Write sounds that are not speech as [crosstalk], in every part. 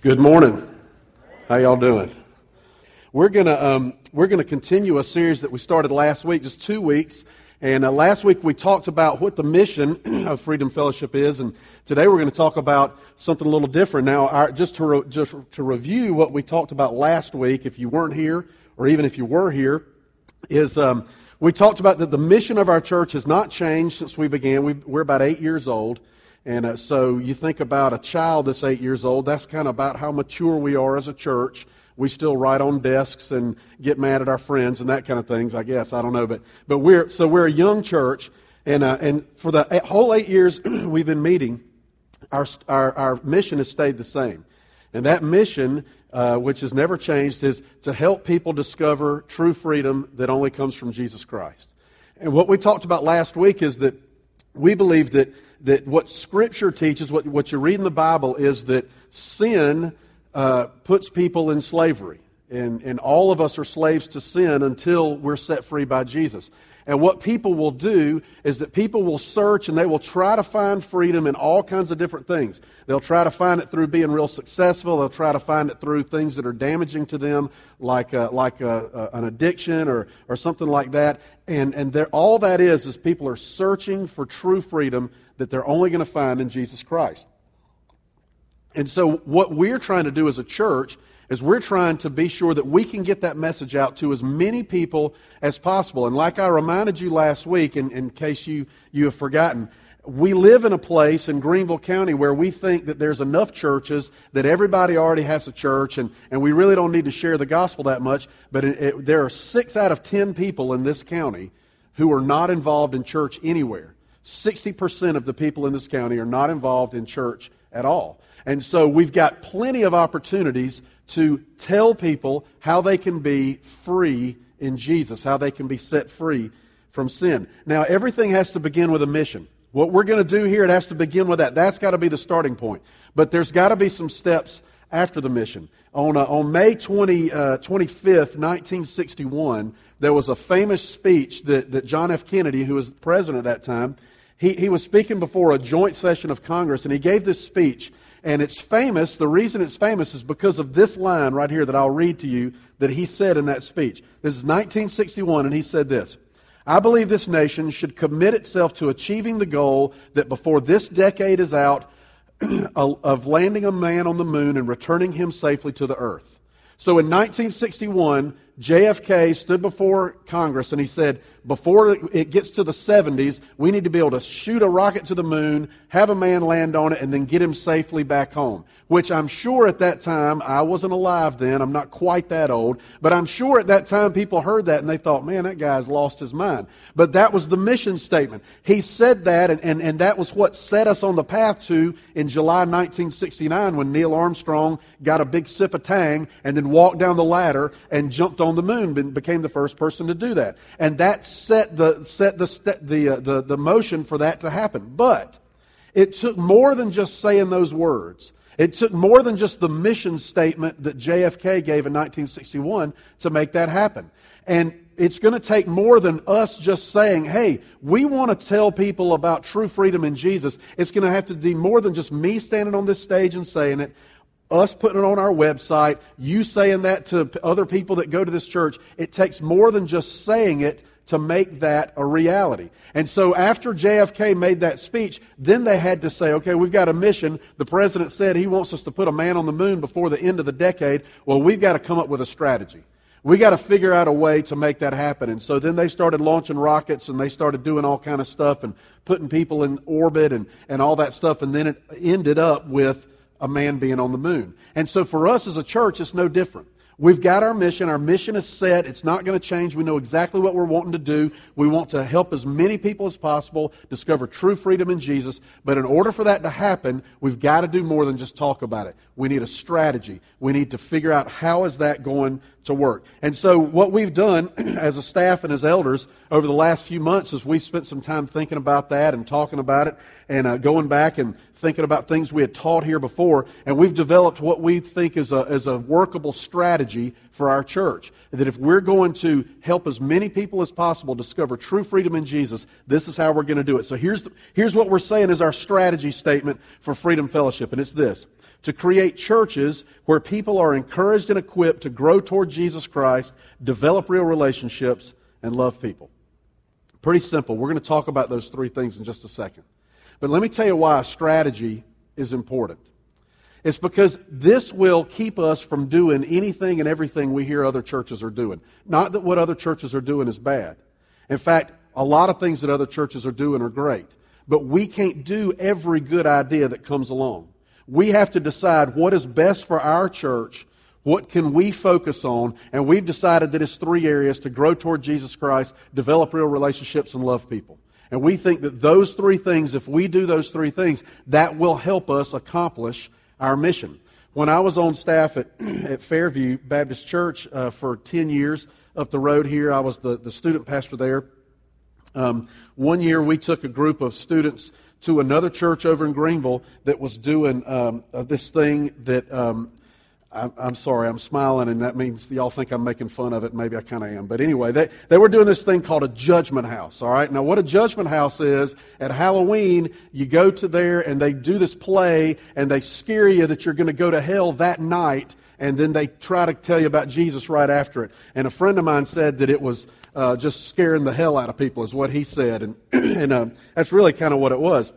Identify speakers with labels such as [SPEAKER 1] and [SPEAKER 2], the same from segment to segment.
[SPEAKER 1] Good morning. How y'all doing? We're gonna um, we're gonna continue a series that we started last week, just two weeks. And uh, last week we talked about what the mission [clears throat] of Freedom Fellowship is, and today we're going to talk about something a little different. Now, our, just to re- just to review what we talked about last week, if you weren't here, or even if you were here, is um, we talked about that the mission of our church has not changed since we began. we we're about eight years old. And uh, so you think about a child that's eight years old, that's kind of about how mature we are as a church. We still write on desks and get mad at our friends and that kind of things, I guess. I don't know. But, but we're, so we're a young church. And, uh, and for the whole eight years [clears throat] we've been meeting, our, our, our mission has stayed the same. And that mission, uh, which has never changed, is to help people discover true freedom that only comes from Jesus Christ. And what we talked about last week is that we believe that that what Scripture teaches, what, what you read in the Bible, is that sin uh, puts people in slavery. And, and all of us are slaves to sin until we're set free by Jesus. And what people will do is that people will search and they will try to find freedom in all kinds of different things. They'll try to find it through being real successful. They'll try to find it through things that are damaging to them, like, a, like a, a, an addiction or, or something like that. And, and all that is, is people are searching for true freedom that they're only going to find in Jesus Christ. And so, what we're trying to do as a church is we're trying to be sure that we can get that message out to as many people as possible. And like I reminded you last week, in, in case you, you have forgotten, we live in a place in Greenville County where we think that there's enough churches that everybody already has a church and, and we really don't need to share the gospel that much. But it, it, there are six out of ten people in this county who are not involved in church anywhere. 60% of the people in this county are not involved in church at all. And so we've got plenty of opportunities to tell people how they can be free in Jesus, how they can be set free from sin. Now, everything has to begin with a mission. What we're going to do here, it has to begin with that. That's got to be the starting point. But there's got to be some steps after the mission. On, uh, on May 20, uh, 25th, 1961, there was a famous speech that, that John F. Kennedy, who was president at that time, he, he was speaking before a joint session of Congress, and he gave this speech. And it's famous. The reason it's famous is because of this line right here that I'll read to you that he said in that speech. This is 1961, and he said this I believe this nation should commit itself to achieving the goal that before this decade is out, [clears throat] of landing a man on the moon and returning him safely to the earth. So in 1961, JFK stood before Congress and he said, before it gets to the 70s, we need to be able to shoot a rocket to the moon, have a man land on it, and then get him safely back home. Which I'm sure at that time, I wasn't alive then, I'm not quite that old, but I'm sure at that time people heard that and they thought, man, that guy's lost his mind. But that was the mission statement. He said that, and, and, and that was what set us on the path to in July 1969 when Neil Armstrong got a big sip of Tang and then walked down the ladder and jumped on the moon, became the first person to do that. And that set the, set the, the, uh, the, the motion for that to happen. But it took more than just saying those words. It took more than just the mission statement that JFK gave in 1961 to make that happen. And it's going to take more than us just saying, hey, we want to tell people about true freedom in Jesus. It's going to have to be more than just me standing on this stage and saying it us putting it on our website, you saying that to other people that go to this church. It takes more than just saying it to make that a reality. And so after JFK made that speech, then they had to say, okay, we've got a mission. The president said he wants us to put a man on the moon before the end of the decade. Well, we've got to come up with a strategy. We got to figure out a way to make that happen. And so then they started launching rockets and they started doing all kind of stuff and putting people in orbit and, and all that stuff. And then it ended up with a man being on the moon. And so for us as a church, it's no different. We've got our mission. Our mission is set. It's not going to change. We know exactly what we're wanting to do. We want to help as many people as possible discover true freedom in Jesus. But in order for that to happen, we've got to do more than just talk about it. We need a strategy. We need to figure out how is that going to work. And so what we've done [clears throat] as a staff and as elders over the last few months is we spent some time thinking about that and talking about it and uh, going back and thinking about things we had taught here before. And we've developed what we think is a, is a workable strategy for our church. That if we're going to help as many people as possible discover true freedom in Jesus, this is how we're going to do it. So here's, the, here's what we're saying is our strategy statement for Freedom Fellowship. And it's this. To create churches where people are encouraged and equipped to grow toward Jesus Christ, develop real relationships, and love people. Pretty simple. We're going to talk about those three things in just a second. But let me tell you why strategy is important. It's because this will keep us from doing anything and everything we hear other churches are doing. Not that what other churches are doing is bad. In fact, a lot of things that other churches are doing are great. But we can't do every good idea that comes along. We have to decide what is best for our church, what can we focus on, and we've decided that it's three areas to grow toward Jesus Christ, develop real relationships, and love people. And we think that those three things, if we do those three things, that will help us accomplish our mission. When I was on staff at, [clears throat] at Fairview Baptist Church uh, for 10 years up the road here, I was the, the student pastor there. Um, one year we took a group of students to another church over in Greenville that was doing um, uh, this thing that um, I'm, I'm, sorry, I'm smiling, and that means y'all think I'm making fun of it. Maybe I kind of am. But anyway, they, they were doing this thing called a judgment house, all right? Now, what a judgment house is, at Halloween, you go to there and they do this play, and they scare you that you're going to go to hell that night, and then they try to tell you about Jesus right after it. And a friend of mine said that it was uh, just scaring the hell out of people, is what he said. And, [clears throat] and uh, that's really kind of what it was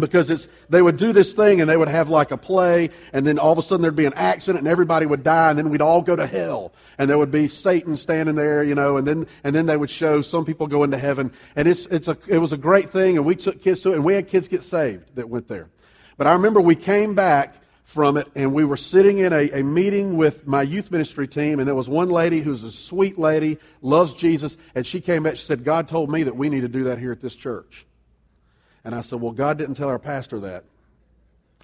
[SPEAKER 1] because it's they would do this thing and they would have like a play and then all of a sudden there'd be an accident and everybody would die and then we'd all go to hell and there would be satan standing there you know and then and then they would show some people go into heaven and it's it's a it was a great thing and we took kids to it and we had kids get saved that went there but i remember we came back from it and we were sitting in a, a meeting with my youth ministry team and there was one lady who's a sweet lady loves jesus and she came back she said god told me that we need to do that here at this church and I said, Well, God didn't tell our pastor that.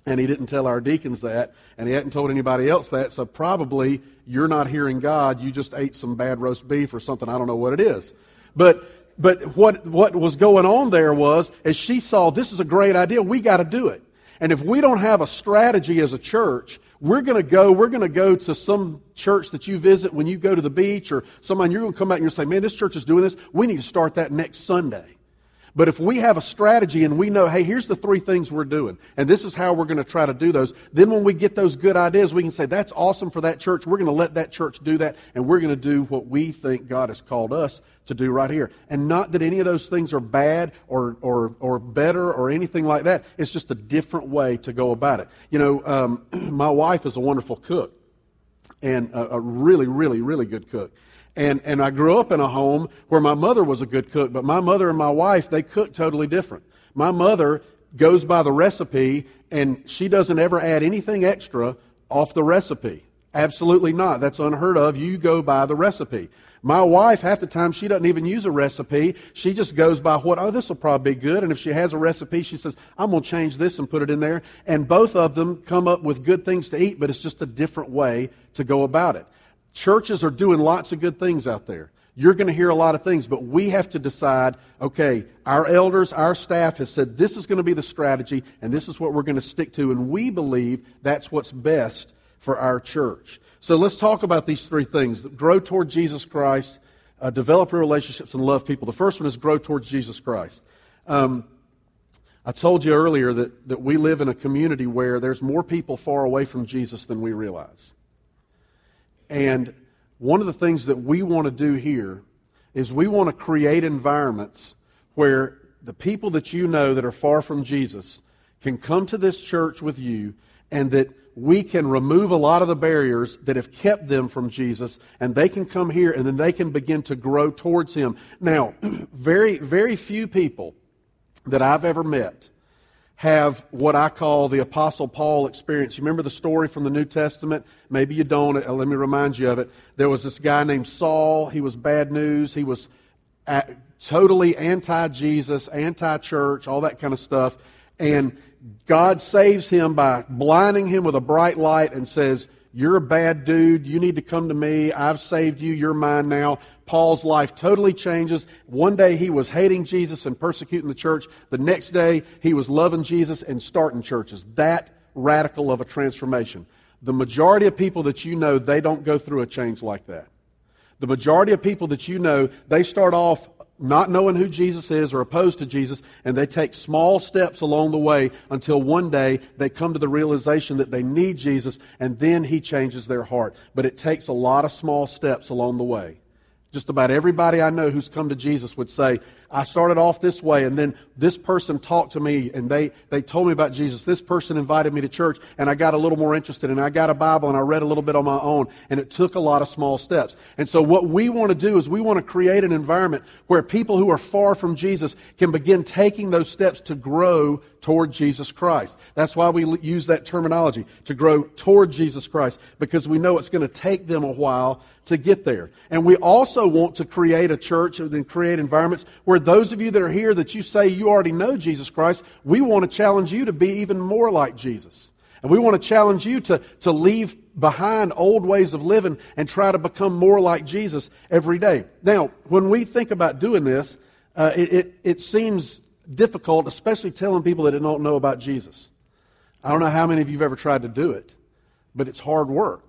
[SPEAKER 1] And he didn't tell our deacons that. And he hadn't told anybody else that. So probably you're not hearing God. You just ate some bad roast beef or something. I don't know what it is. But but what, what was going on there was, as she saw this is a great idea, we got to do it. And if we don't have a strategy as a church, we're going to go, we're going to go to some church that you visit when you go to the beach or someone, you're going to come back and you're going to say, man, this church is doing this. We need to start that next Sunday. But if we have a strategy and we know, hey, here's the three things we're doing, and this is how we're going to try to do those, then when we get those good ideas, we can say, that's awesome for that church. We're going to let that church do that, and we're going to do what we think God has called us to do right here. And not that any of those things are bad or, or, or better or anything like that. It's just a different way to go about it. You know, um, [clears throat] my wife is a wonderful cook and a, a really, really, really good cook. And, and I grew up in a home where my mother was a good cook, but my mother and my wife, they cook totally different. My mother goes by the recipe and she doesn't ever add anything extra off the recipe. Absolutely not. That's unheard of. You go by the recipe. My wife, half the time, she doesn't even use a recipe. She just goes by what, oh, this will probably be good. And if she has a recipe, she says, I'm going to change this and put it in there. And both of them come up with good things to eat, but it's just a different way to go about it. Churches are doing lots of good things out there. You're going to hear a lot of things, but we have to decide okay, our elders, our staff has said this is going to be the strategy, and this is what we're going to stick to, and we believe that's what's best for our church. So let's talk about these three things grow toward Jesus Christ, uh, develop relationships, and love people. The first one is grow towards Jesus Christ. Um, I told you earlier that, that we live in a community where there's more people far away from Jesus than we realize. And one of the things that we want to do here is we want to create environments where the people that you know that are far from Jesus can come to this church with you and that we can remove a lot of the barriers that have kept them from Jesus and they can come here and then they can begin to grow towards him. Now, [clears throat] very very few people that I've ever met have what I call the Apostle Paul experience. You remember the story from the New Testament? Maybe you don't. Uh, let me remind you of it. There was this guy named Saul. He was bad news. He was totally anti Jesus, anti church, all that kind of stuff. And God saves him by blinding him with a bright light and says, You're a bad dude. You need to come to me. I've saved you. You're mine now. Paul's life totally changes. One day he was hating Jesus and persecuting the church. The next day he was loving Jesus and starting churches. That radical of a transformation. The majority of people that you know, they don't go through a change like that. The majority of people that you know, they start off not knowing who Jesus is or opposed to Jesus, and they take small steps along the way until one day they come to the realization that they need Jesus, and then He changes their heart. But it takes a lot of small steps along the way. Just about everybody I know who's come to Jesus would say, I started off this way, and then this person talked to me, and they, they told me about Jesus. This person invited me to church, and I got a little more interested, and I got a Bible, and I read a little bit on my own, and it took a lot of small steps. And so what we want to do is we want to create an environment where people who are far from Jesus can begin taking those steps to grow toward Jesus Christ. That's why we use that terminology, to grow toward Jesus Christ, because we know it's going to take them a while to get there. And we also want to create a church and create environments where where those of you that are here that you say you already know Jesus Christ, we want to challenge you to be even more like Jesus. And we want to challenge you to, to leave behind old ways of living and try to become more like Jesus every day. Now, when we think about doing this, uh, it, it, it seems difficult, especially telling people that don't know about Jesus. I don't know how many of you have ever tried to do it, but it's hard work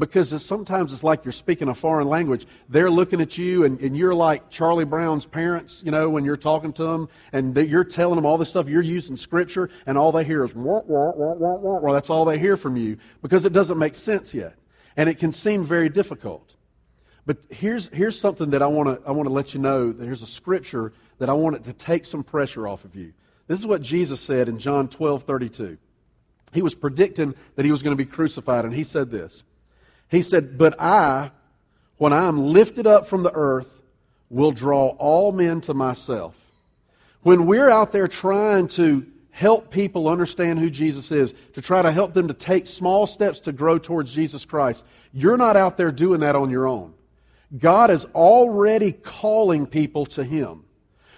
[SPEAKER 1] because it's, sometimes it's like you're speaking a foreign language. They're looking at you, and, and, you're like Charlie Brown's parents, you know, when you're talking to them, and they, you're telling them all this stuff. You're using scripture, and all they hear is wah, wah, wah, wah, wah. Well, that's all they hear from you because it doesn't make sense yet, and it can seem very difficult. But here's here's something that I want to I want to let you know. There's a scripture that I want to take some pressure off of you. This is what Jesus said in John 12, 32. He was predicting that he was going to be crucified, and he said this. He said, But I, when I am lifted up from the earth, will draw all men to myself. When we're out there trying to help people understand who Jesus is, to try to help them to take small steps to grow towards Jesus Christ, you're not out there doing that on your own. God is already calling people to Him.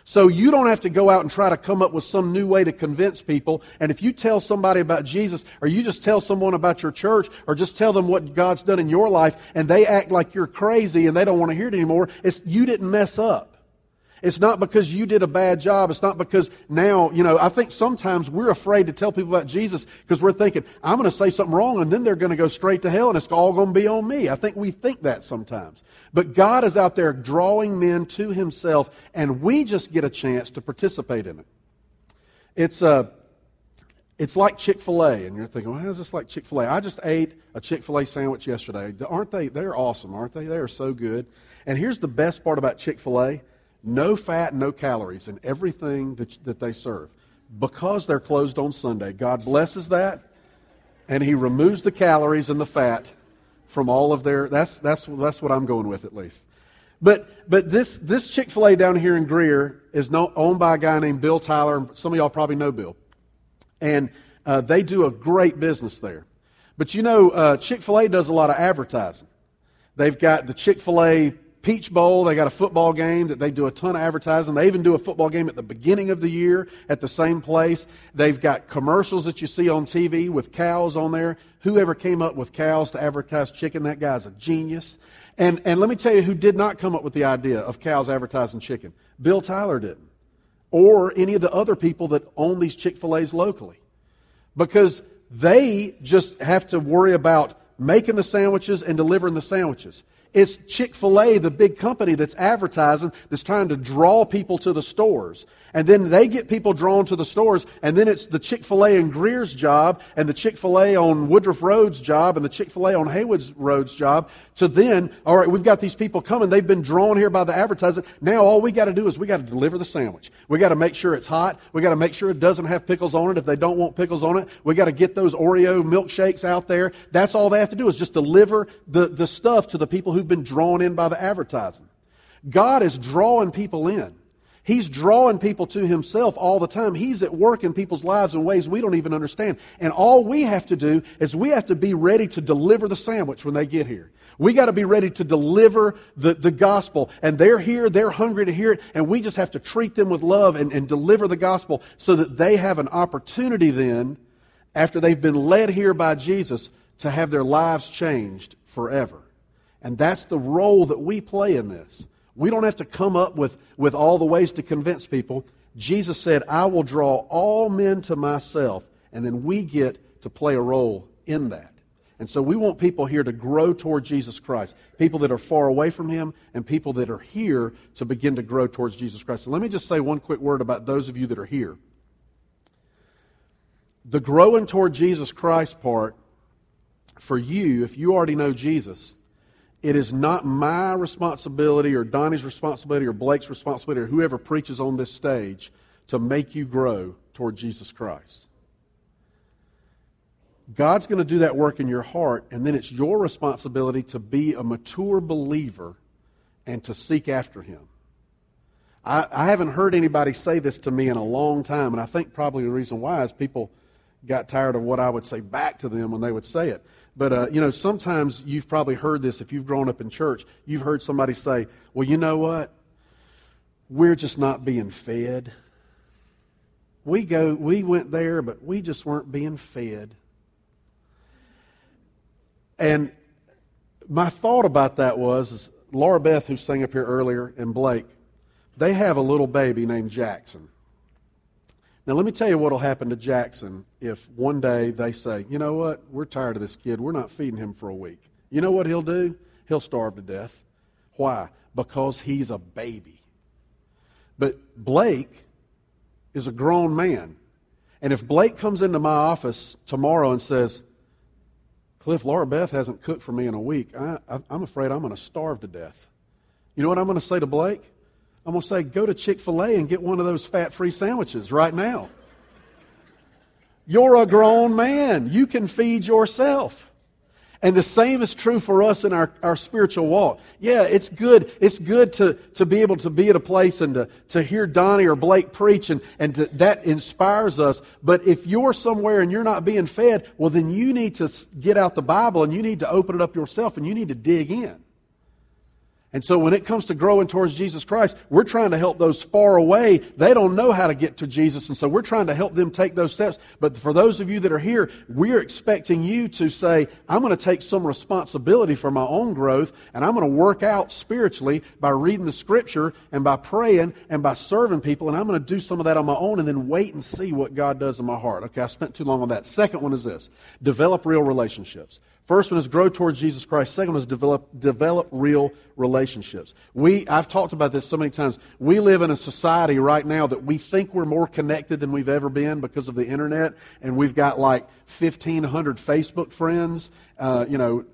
[SPEAKER 1] So you don't have to go out and try to come up with some new way to convince people. And if you tell somebody about Jesus, or you just tell someone about your church, or just tell them what God's done in your life, and they act like you're crazy and they don't want to hear it anymore, it's, you didn't mess up. It's not because you did a bad job. It's not because now, you know, I think sometimes we're afraid to tell people about Jesus because we're thinking, I'm going to say something wrong and then they're going to go straight to hell and it's all going to be on me. I think we think that sometimes. But God is out there drawing men to himself and we just get a chance to participate in it. It's, uh, it's like Chick fil A. And you're thinking, well, how is this like Chick fil A? I just ate a Chick fil A sandwich yesterday. Aren't they? They're awesome, aren't they? They are so good. And here's the best part about Chick fil A no fat, no calories in everything that, that they serve because they're closed on Sunday. God blesses that, and He removes the calories and the fat from all of their. That's, that's, that's what I'm going with, at least. But, but this, this Chick fil A down here in Greer is no, owned by a guy named Bill Tyler. Some of y'all probably know Bill. And uh, they do a great business there. But you know, uh, Chick fil A does a lot of advertising. They've got the Chick fil A Peach Bowl, they got a football game that they do a ton of advertising. They even do a football game at the beginning of the year at the same place. They've got commercials that you see on TV with cows on there. Whoever came up with cows to advertise chicken, that guy's a genius. And, and let me tell you who did not come up with the idea of cows advertising chicken. Bill Tyler didn't. Or any of the other people that own these Chick fil A's locally. Because they just have to worry about making the sandwiches and delivering the sandwiches. It's Chick fil A, the big company that's advertising, that's trying to draw people to the stores. And then they get people drawn to the stores, and then it's the Chick fil A in Greer's job, and the Chick fil A on Woodruff Road's job, and the Chick fil A on Haywood's Road's job to then, all right, we've got these people coming. They've been drawn here by the advertising. Now all we got to do is we got to deliver the sandwich. We got to make sure it's hot. We got to make sure it doesn't have pickles on it. If they don't want pickles on it, we got to get those Oreo milkshakes out there. That's all they have to do is just deliver the, the stuff to the people who've been drawn in by the advertising. God is drawing people in. He's drawing people to himself all the time. He's at work in people's lives in ways we don't even understand. And all we have to do is we have to be ready to deliver the sandwich when they get here. We got to be ready to deliver the, the gospel. And they're here, they're hungry to hear it, and we just have to treat them with love and, and deliver the gospel so that they have an opportunity then, after they've been led here by Jesus, to have their lives changed forever. And that's the role that we play in this. We don't have to come up with, with all the ways to convince people. Jesus said, I will draw all men to myself, and then we get to play a role in that. And so we want people here to grow toward Jesus Christ. People that are far away from Him and people that are here to begin to grow towards Jesus Christ. So let me just say one quick word about those of you that are here. The growing toward Jesus Christ part, for you, if you already know Jesus, it is not my responsibility or Donnie's responsibility or Blake's responsibility or whoever preaches on this stage to make you grow toward Jesus Christ. God's going to do that work in your heart, and then it's your responsibility to be a mature believer and to seek after Him. I, I, haven't heard anybody say this to me in a long time, and I think probably the reason why is people got tired of what I would say back to them when they would say it. But, uh, you know, sometimes you've probably heard this if you've grown up in church. You've heard somebody say, well, you know what? We're just not being fed. We go, we went there, but we just weren't being fed. And my thought about that was is Laura Beth, who sang up here earlier, and Blake, they have a little baby named Jackson. Now, let me tell you what will happen to Jackson if one day they say, you know what, we're tired of this kid. We're not feeding him for a week. You know what he'll do? He'll starve to death. Why? Because he's a baby. But Blake is a grown man. And if Blake comes into my office tomorrow and says, Cliff, Laura Beth hasn't cooked for me in a week. I, am afraid I'm going to starve to death. You know what I'm going to say to Blake? I'm going to say, go to Chick fil A and get one of those fat free sandwiches right now. You're a grown man. You can feed yourself. And the same is true for us in our, our spiritual walk. Yeah, it's good. It's good to, to be able to be at a place and to, to hear Donnie or Blake preach and, and to, that inspires us. But if you're somewhere and you're not being fed, well, then you need to get out the Bible and you need to open it up yourself and you need to dig in. And so when it comes to growing towards Jesus Christ, we're trying to help those far away. They don't know how to get to Jesus. And so we're trying to help them take those steps. But for those of you that are here, we're expecting you to say, I'm going to take some responsibility for my own growth and I'm going to work out spiritually by reading the scripture and by praying and by serving people. And I'm going to do some of that on my own and then wait and see what God does in my heart. Okay, I spent too long on that. Second one is this. Develop real relationships. First one is grow towards Jesus Christ. Second one is develop, develop real relationships. We, I've talked about this so many times. We live in a society right now that we think we're more connected than we've ever been because of the internet, and we've got like 1,500 Facebook friends, uh, you know,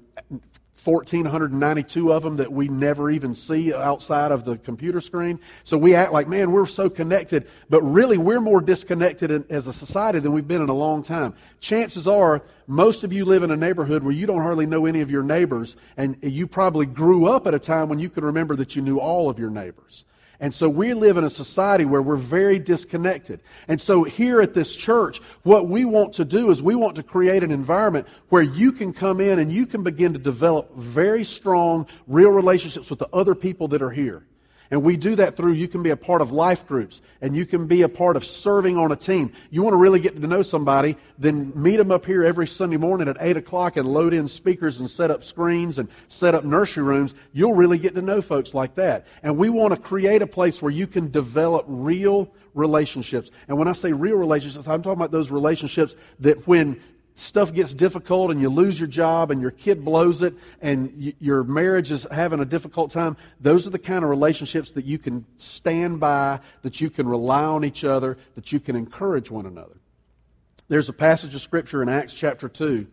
[SPEAKER 1] 1,492 of them that we never even see outside of the computer screen. So we act like, man, we're so connected, but really we're more disconnected in, as a society than we've been in a long time. Chances are, most of you live in a neighborhood where you don't hardly know any of your neighbors, and you probably grew up at a time when you could remember that you knew all of your neighbors. And so we live in a society where we're very disconnected. And so here at this church, what we want to do is we want to create an environment where you can come in and you can begin to develop very strong, real relationships with the other people that are here. And we do that through you can be a part of life groups and you can be a part of serving on a team. You want to really get to know somebody, then meet them up here every Sunday morning at 8 o'clock and load in speakers and set up screens and set up nursery rooms. You'll really get to know folks like that. And we want to create a place where you can develop real relationships. And when I say real relationships, I'm talking about those relationships that when stuff gets difficult and you lose your job and your kid blows it and y- your marriage is having a difficult time, those are the kind of relationships that you can stand by, that you can rely on each other, that you can encourage one another. There's a passage of Scripture in Acts chapter 2,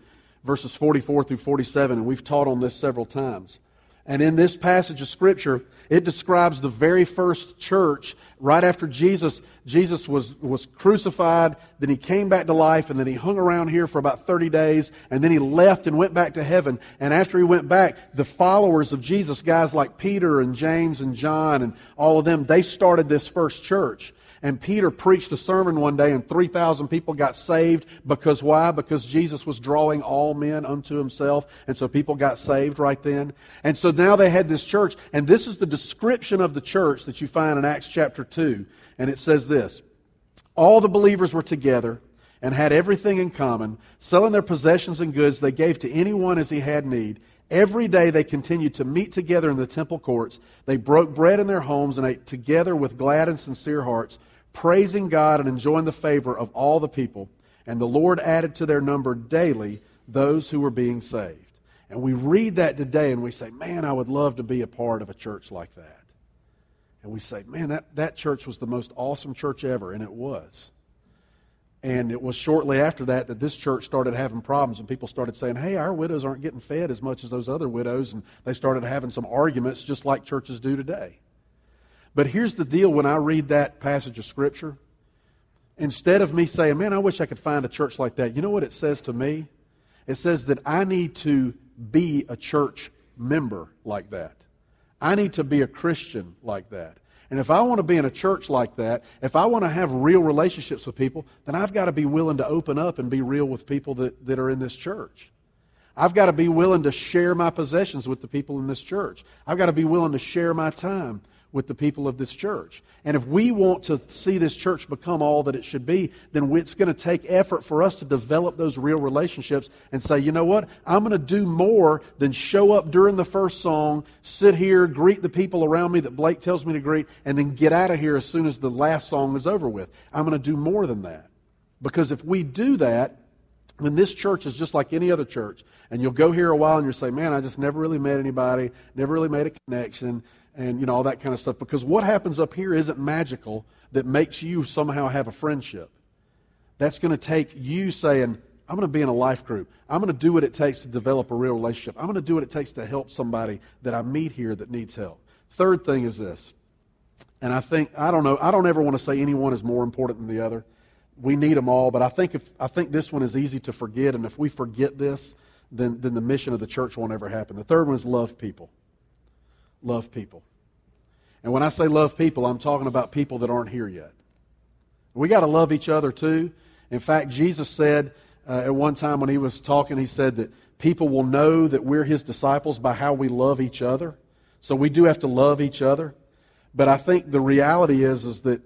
[SPEAKER 1] verses 44 through 47, and we've taught on this several times. And in this passage of Scripture, it describes the very first church right after Jesus, Jesus was, was crucified, then he came back to life, and then he hung around here for about 30 days, and then he left and went back to heaven. And after he went back, the followers of Jesus, guys like Peter and James and John and all of them, they started this first church. And Peter preached a sermon one day, and 3,000 people got saved. Because why? Because Jesus was drawing all men unto himself. And so people got saved right then. And so now they had this church. And this is the description of the church that you find in Acts chapter 2. And it says this All the believers were together and had everything in common, selling their possessions and goods they gave to anyone as he had need. Every day they continued to meet together in the temple courts. They broke bread in their homes and ate together with glad and sincere hearts praising God and enjoying the favor of all the people. And the Lord added to their number daily those who were being saved. And we read that today and we say, man, I would love to be a part of a church like that. And we say, man, that, that church was the most awesome church ever, and it was. And it was shortly after that that this church started having problems, and people started saying, hey, our widows aren't getting fed as much as those other widows, and they started having some arguments just like churches do today. But here's the deal when I read that passage of Scripture, instead of me saying, man, I wish I could find a church like that, you know what it says to me? It says that I need to be a church member like that. I need to be a Christian like that. And if I want to be in a church like that, if I want to have real relationships with people, then I've got to be willing to open up and be real with people that, that are in this church. I've got to be willing to share my possessions with the people in this church. I've got to be willing to share my time with the people of this church. And if we want to see this church become all that it should be, then it's going to take effort for us to develop those real relationships and say, you know what? I'm going to do more than show up during the first song, sit here, greet the people around me that Blake tells me to greet, and then get out of here as soon as the last song is over with. I'm going to do more than that. Because if we do that, then this church is just like any other church. And you'll go here a while and you'll say, man, I just never really met anybody, never really made a connection and you know all that kind of stuff because what happens up here isn't magical that makes you somehow have a friendship. That's going to take you saying i'm going to be in a life group. I'm going to do what it takes to develop a real relationship. I'm going to do what it takes to help somebody that i meet here that needs help. Third thing is this and i think i don't know i don't ever want to say anyone is more important than the other. We need them all but i think if i think this one is easy to forget and if we forget this then, then the mission of the church won't ever happen. The third one is love people love people. And when I say love people, I'm talking about people that aren't here yet. We got to love each other too. In fact, Jesus said uh, at one time when he was talking, he said that people will know that we're his disciples by how we love each other. So we do have to love each other. But I think the reality is, is that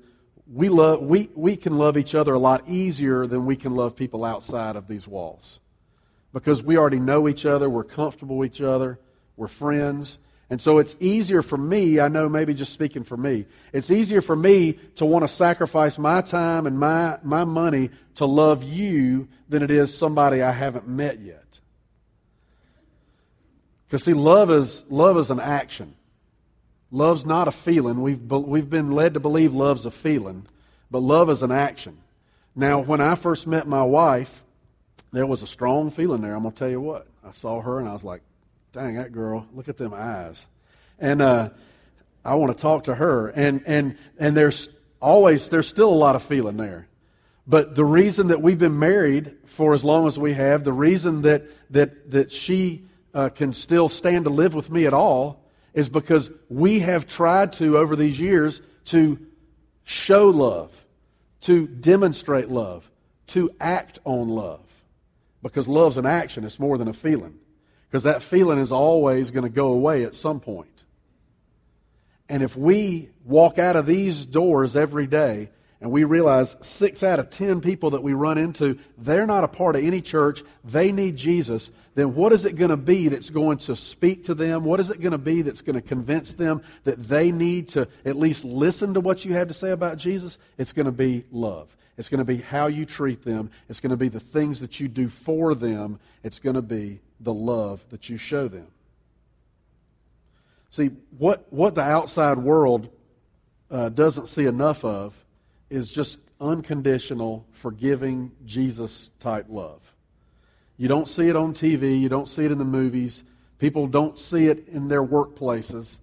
[SPEAKER 1] we, love, we, we can love each other a lot easier than we can love people outside of these walls. Because we already know each other, we're comfortable with each other, we're friends. And so it's easier for me, I know maybe just speaking for me, it's easier for me to want to sacrifice my time and my, my money to love you than it is somebody I haven't met yet. Because see, love is, love is an action. Love's not a feeling. We've, we've been led to believe love's a feeling, but love is an action. Now, when I first met my wife, there was a strong feeling there. I'm going to tell you what. I saw her and I was like, dang, that girl, look at them eyes. And uh, I want to talk to her. And, and, and there's always, there's still a lot of feeling there. But the reason that we've been married for as long as we have, the reason that, that, that she uh, can still stand to live with me at all, is because we have tried to, over these years, to show love, to demonstrate love, to act on love. Because love's an action, it's more than a feeling because that feeling is always going to go away at some point. And if we walk out of these doors every day and we realize six out of ten people that we run into, they're not a part of any church, they need Jesus, then what is it going to be that's going to speak to them? What is it going to be that's going to convince them that they need to at least listen to what you have to say about Jesus? It's going to be love. It's going to be how you treat them. It's going to be the things that you do for them. It's going to be the love that you show them. See, what, what the outside world uh, doesn't see enough of is just unconditional, forgiving, Jesus type love. You don't see it on TV, you don't see it in the movies, people don't see it in their workplaces.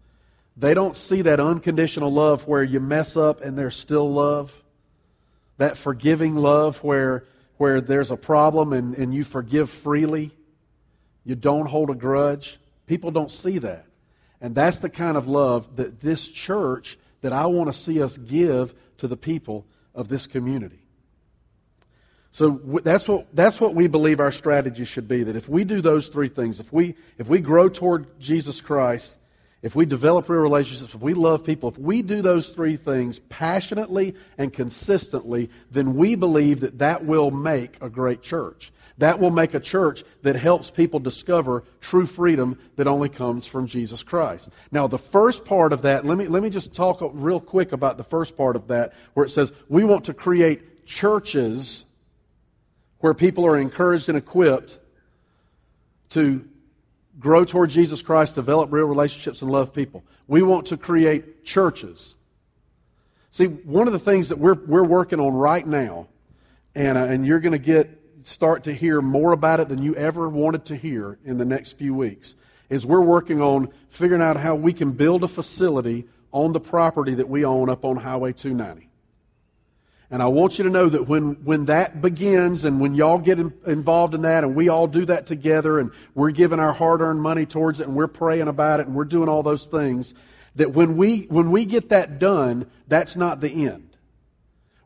[SPEAKER 1] They don't see that unconditional love where you mess up and there's still love that forgiving love where, where there's a problem and, and you forgive freely. You don't hold a grudge. People don't see that. And that's the kind of love that this church, that I want to see us give to the people of this community. So that's what, that's what we believe our strategy should be. That if we do those three things, if we, if we grow toward Jesus Christ, if we develop real relationships, if we love people, if we do those three things passionately and consistently, then we believe that that will make a great church. That will make a church that helps people discover true freedom that only comes from Jesus Christ. Now, the first part of that, let me, let me just talk real quick about the first part of that, where it says we want to create churches where people are encouraged and equipped to grow toward Jesus Christ, develop real relationships, and love people. We want to create churches. See, one of the things that we're, we're working on right now, and, uh, and you're going to get start to hear more about it than you ever wanted to hear in the next few weeks, is we're working on figuring out how we can build a facility on the property that we own up on Highway 290. And I want you to know that when, when that begins and when y'all get in, involved in that and we all do that together and we're giving our hard earned money towards it and we're praying about it and we're doing all those things, that when we, when we get that done, that's not the end.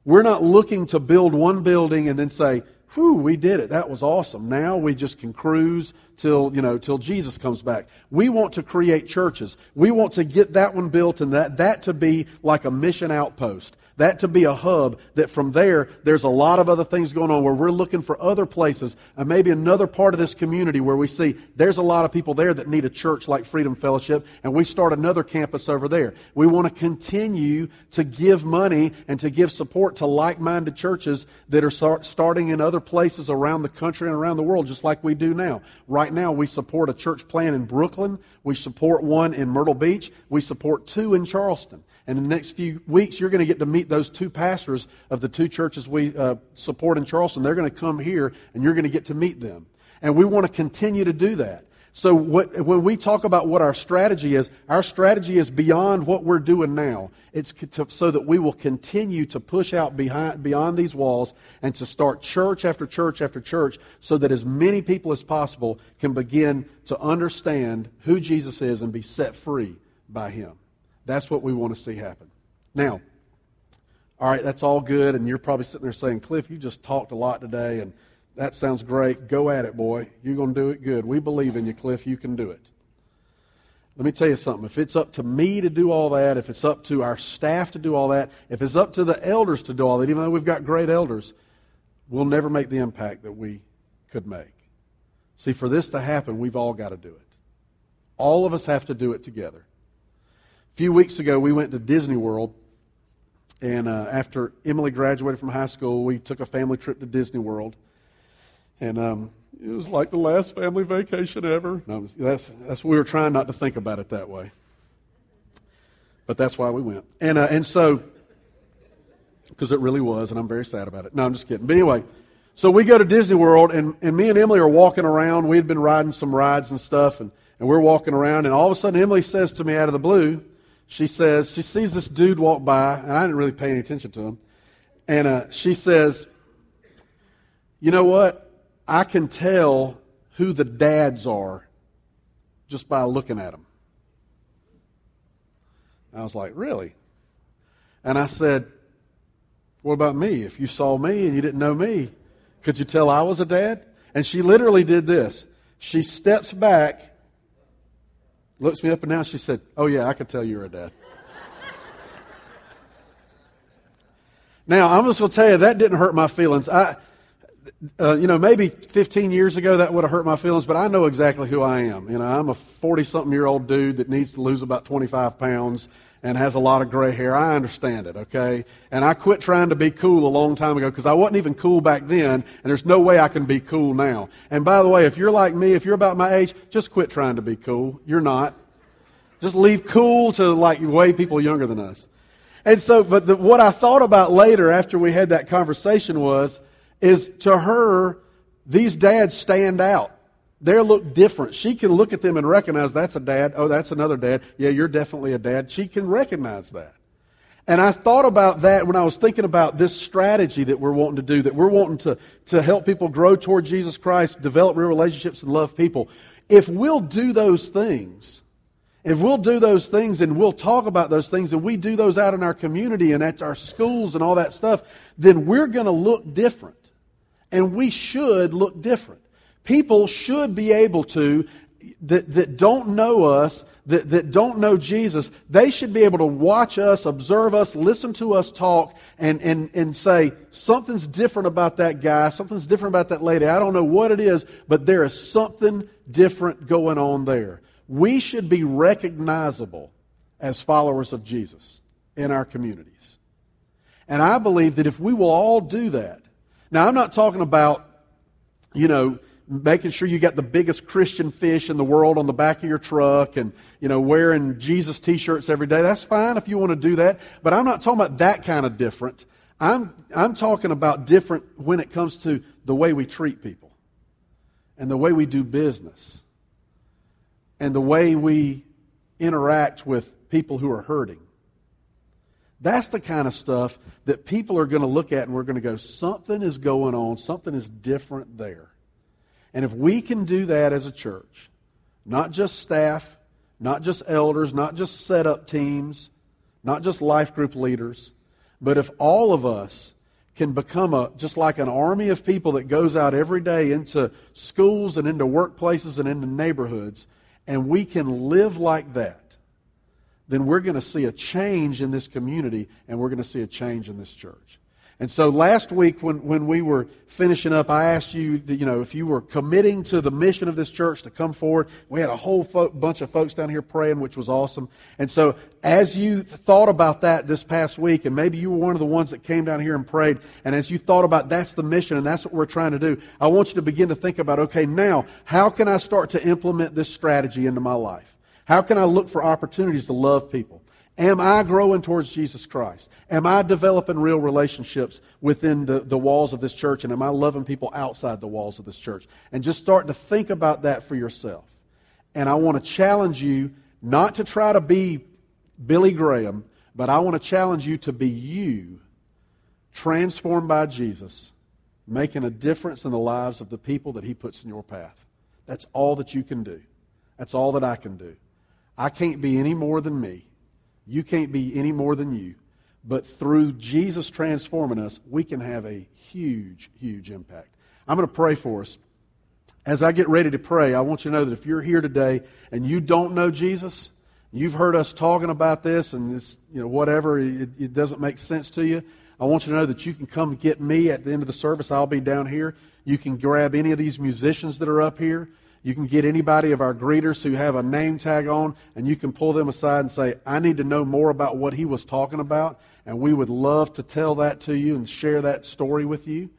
[SPEAKER 1] We're not looking to build one building and then say, whew, we did it. That was awesome. Now we just can cruise till, you know, till Jesus comes back. We want to create churches. We want to get that one built and that, that to be like a mission outpost that to be a hub that from there there's a lot of other things going on where we're looking for other places and maybe another part of this community where we see there's a lot of people there that need a church like freedom fellowship and we start another campus over there. We want to continue to give money and to give support to like-minded churches that are start, starting in other places around the country and around the world just like we do now. Right now we support a church plan in brooklyn. We support one in myrtle beach. We support two in charleston and in the next few weeks, you're going to get to meet those two pastors of the two churches we uh, support in Charleston. They're going to come here, and you're going to get to meet them. And we want to continue to do that. So what, when we talk about what our strategy is, our strategy is beyond what we're doing now. It's to, so that we will continue to push out behind, beyond these walls and to start church after church after church so that as many people as possible can begin to understand who Jesus is and be set free by him. That's what we want to see happen. Now, all right, that's all good, and you're probably sitting there saying, Cliff, you just talked a lot today, and that sounds great. Go at it, boy. You're going to do it good. We believe in you, Cliff. You can do it. Let me tell you something. If it's up to me to do all that, if it's up to our staff to do all that, if it's up to the elders to do all that, even though we've got great elders, we'll never make the impact that we could make. See, for this to happen, we've all got to do it. All of us have to do it together. A few weeks ago, we went to Disney World. And uh, after Emily graduated from high school, we took a family trip to Disney World. And um, it was like the last family vacation ever. No, that's, that's we were trying not to think about it that way. But that's why we went. And, uh, and so, because it really was, and I'm very sad about it. No, I'm just kidding. But anyway, so we go to Disney World, and, and me and Emily are walking around. We had been riding some rides and stuff, and, and we're walking around, and all of a sudden Emily says to me out of the blue, she says, she sees this dude walk by, and I didn't really pay any attention to him. And uh, she says, You know what? I can tell who the dads are just by looking at them. I was like, Really? And I said, What about me? If you saw me and you didn't know me, could you tell I was a dad? And she literally did this. She steps back looks me up and down. She said, Oh, yeah, I can tell you're a dad. now, I'm just going to tell you, that didn't hurt my feelings. I, uh, you know, maybe 15 years ago that would have hurt my feelings, but I know exactly who I am. You know, I'm a 40 something year old dude that needs to lose about 25 pounds and has a lot of gray hair. I understand it, okay? And I quit trying to be cool a long time ago because I wasn't even cool back then, and there's no way I can be cool now. And by the way, if you're like me, if you're about my age, just quit trying to be cool. You're not. Just leave cool to like way people younger than us. And so, but the, what I thought about later after we had that conversation was, is to her, these dads stand out they look different. She can look at them and recognize that's a dad. Oh, that's another dad. Yeah, you're definitely a dad. She can recognize that. And I thought about that when I was thinking about this strategy that we're wanting to do, that we're wanting to, to help people grow toward Jesus Christ, develop real relationships, and love people. If we'll do those things, if we'll do those things and we'll talk about those things and we do those out in our community and at our schools and all that stuff, then we're going to look different. And we should look different. People should be able to, that, that don't know us, that, that don't know Jesus, they should be able to watch us, observe us, listen to us talk, and, and, and say, something's different about that guy, something's different about that lady. I don't know what it is, but there is something different going on there. We should be recognizable as followers of Jesus in our communities. And I believe that if we will all do that, now I'm not talking about, you know, making sure you got the biggest Christian fish in the world on the back of your truck and, you know, wearing Jesus t-shirts every day. That's fine if you want to do that. But I'm not talking about that kind of different. I'm, I'm talking about different when it comes to the way we treat people and the way we do business and the way we interact with people who are hurting. That's the kind of stuff that people are going to look at and we're going to go, something is going on, something is different there. And if we can do that as a church, not just staff, not just elders, not just setup teams, not just life group leaders, but if all of us can become a just like an army of people that goes out every day into schools and into workplaces and into neighborhoods, and we can live like that, then we're going to see a change in this community and we're going to see a change in this church. And so last week when, when we were finishing up, I asked you, you know, if you were committing to the mission of this church to come forward. We had a whole fo- bunch of folks down here praying, which was awesome. And so as you thought about that this past week, and maybe you were one of the ones that came down here and prayed, and as you thought about that's the mission and that's what we're trying to do, I want you to begin to think about, okay, now, how can I start to implement this strategy into my life? How can I look for opportunities to love people? Am I growing towards Jesus Christ? Am I developing real relationships within the, the walls of this church? And am I loving people outside the walls of this church? And just start to think about that for yourself. And I want to challenge you not to try to be Billy Graham, but I want to challenge you to be you, transformed by Jesus, making a difference in the lives of the people that He puts in your path. That's all that you can do. That's all that I can do. I can't be any more than me. You can't be any more than you. But through Jesus transforming us, we can have a huge, huge impact. I'm going to pray for us. As I get ready to pray, I want you to know that if you're here today and you don't know Jesus, you've heard us talking about this and it's, you know, whatever, it, it doesn't make sense to you. I want you to know that you can come get me at the end of the service. I'll be down here. You can grab any of these musicians that are up here. You can get anybody of our greeters who have a name tag on, and you can pull them aside and say, I need to know more about what he was talking about, and we would love to tell that to you and share that story with you.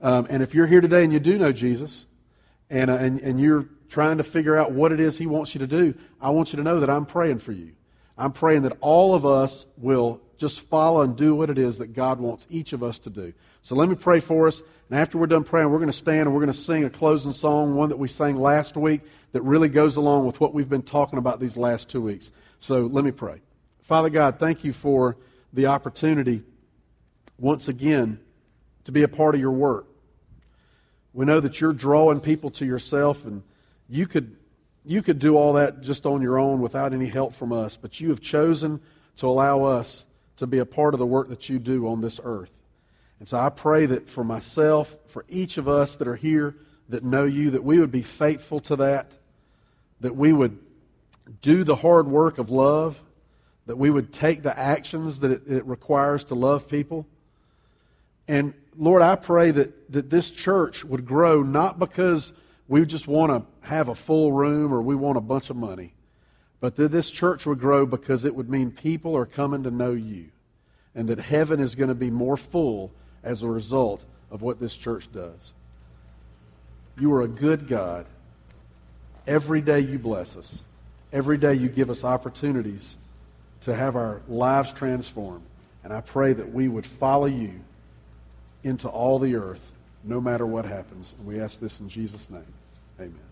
[SPEAKER 1] Um, and if you're here today and you do know Jesus, and, uh, and, and you're trying to figure out what it is he wants you to do, I want you to know that I'm praying for you. I'm praying that all of us will just follow and do what it is that God wants each of us to do. So let me pray for us. And after we're done praying, we're going to stand and we're going to sing a closing song, one that we sang last week that really goes along with what we've been talking about these last two weeks. So let me pray. Father God, thank you for the opportunity once again to be a part of your work. We know that you're drawing people to yourself, and you could, you could do all that just on your own without any help from us, but you have chosen to allow us to be a part of the work that you do on this earth. And so I pray that for myself, for each of us that are here that know you, that we would be faithful to that, that we would do the hard work of love, that we would take the actions that it, it requires to love people. And Lord, I pray that, that this church would grow not because we just want to have a full room or we want a bunch of money, but that this church would grow because it would mean people are coming to know you and that heaven is going to be more full as a result of what this church does. You are a good God. Every day you bless us. Every day you give us opportunities to have our lives transformed. And I pray that we would follow you into all the earth, no matter what happens. And we ask this in Jesus' name. Amen.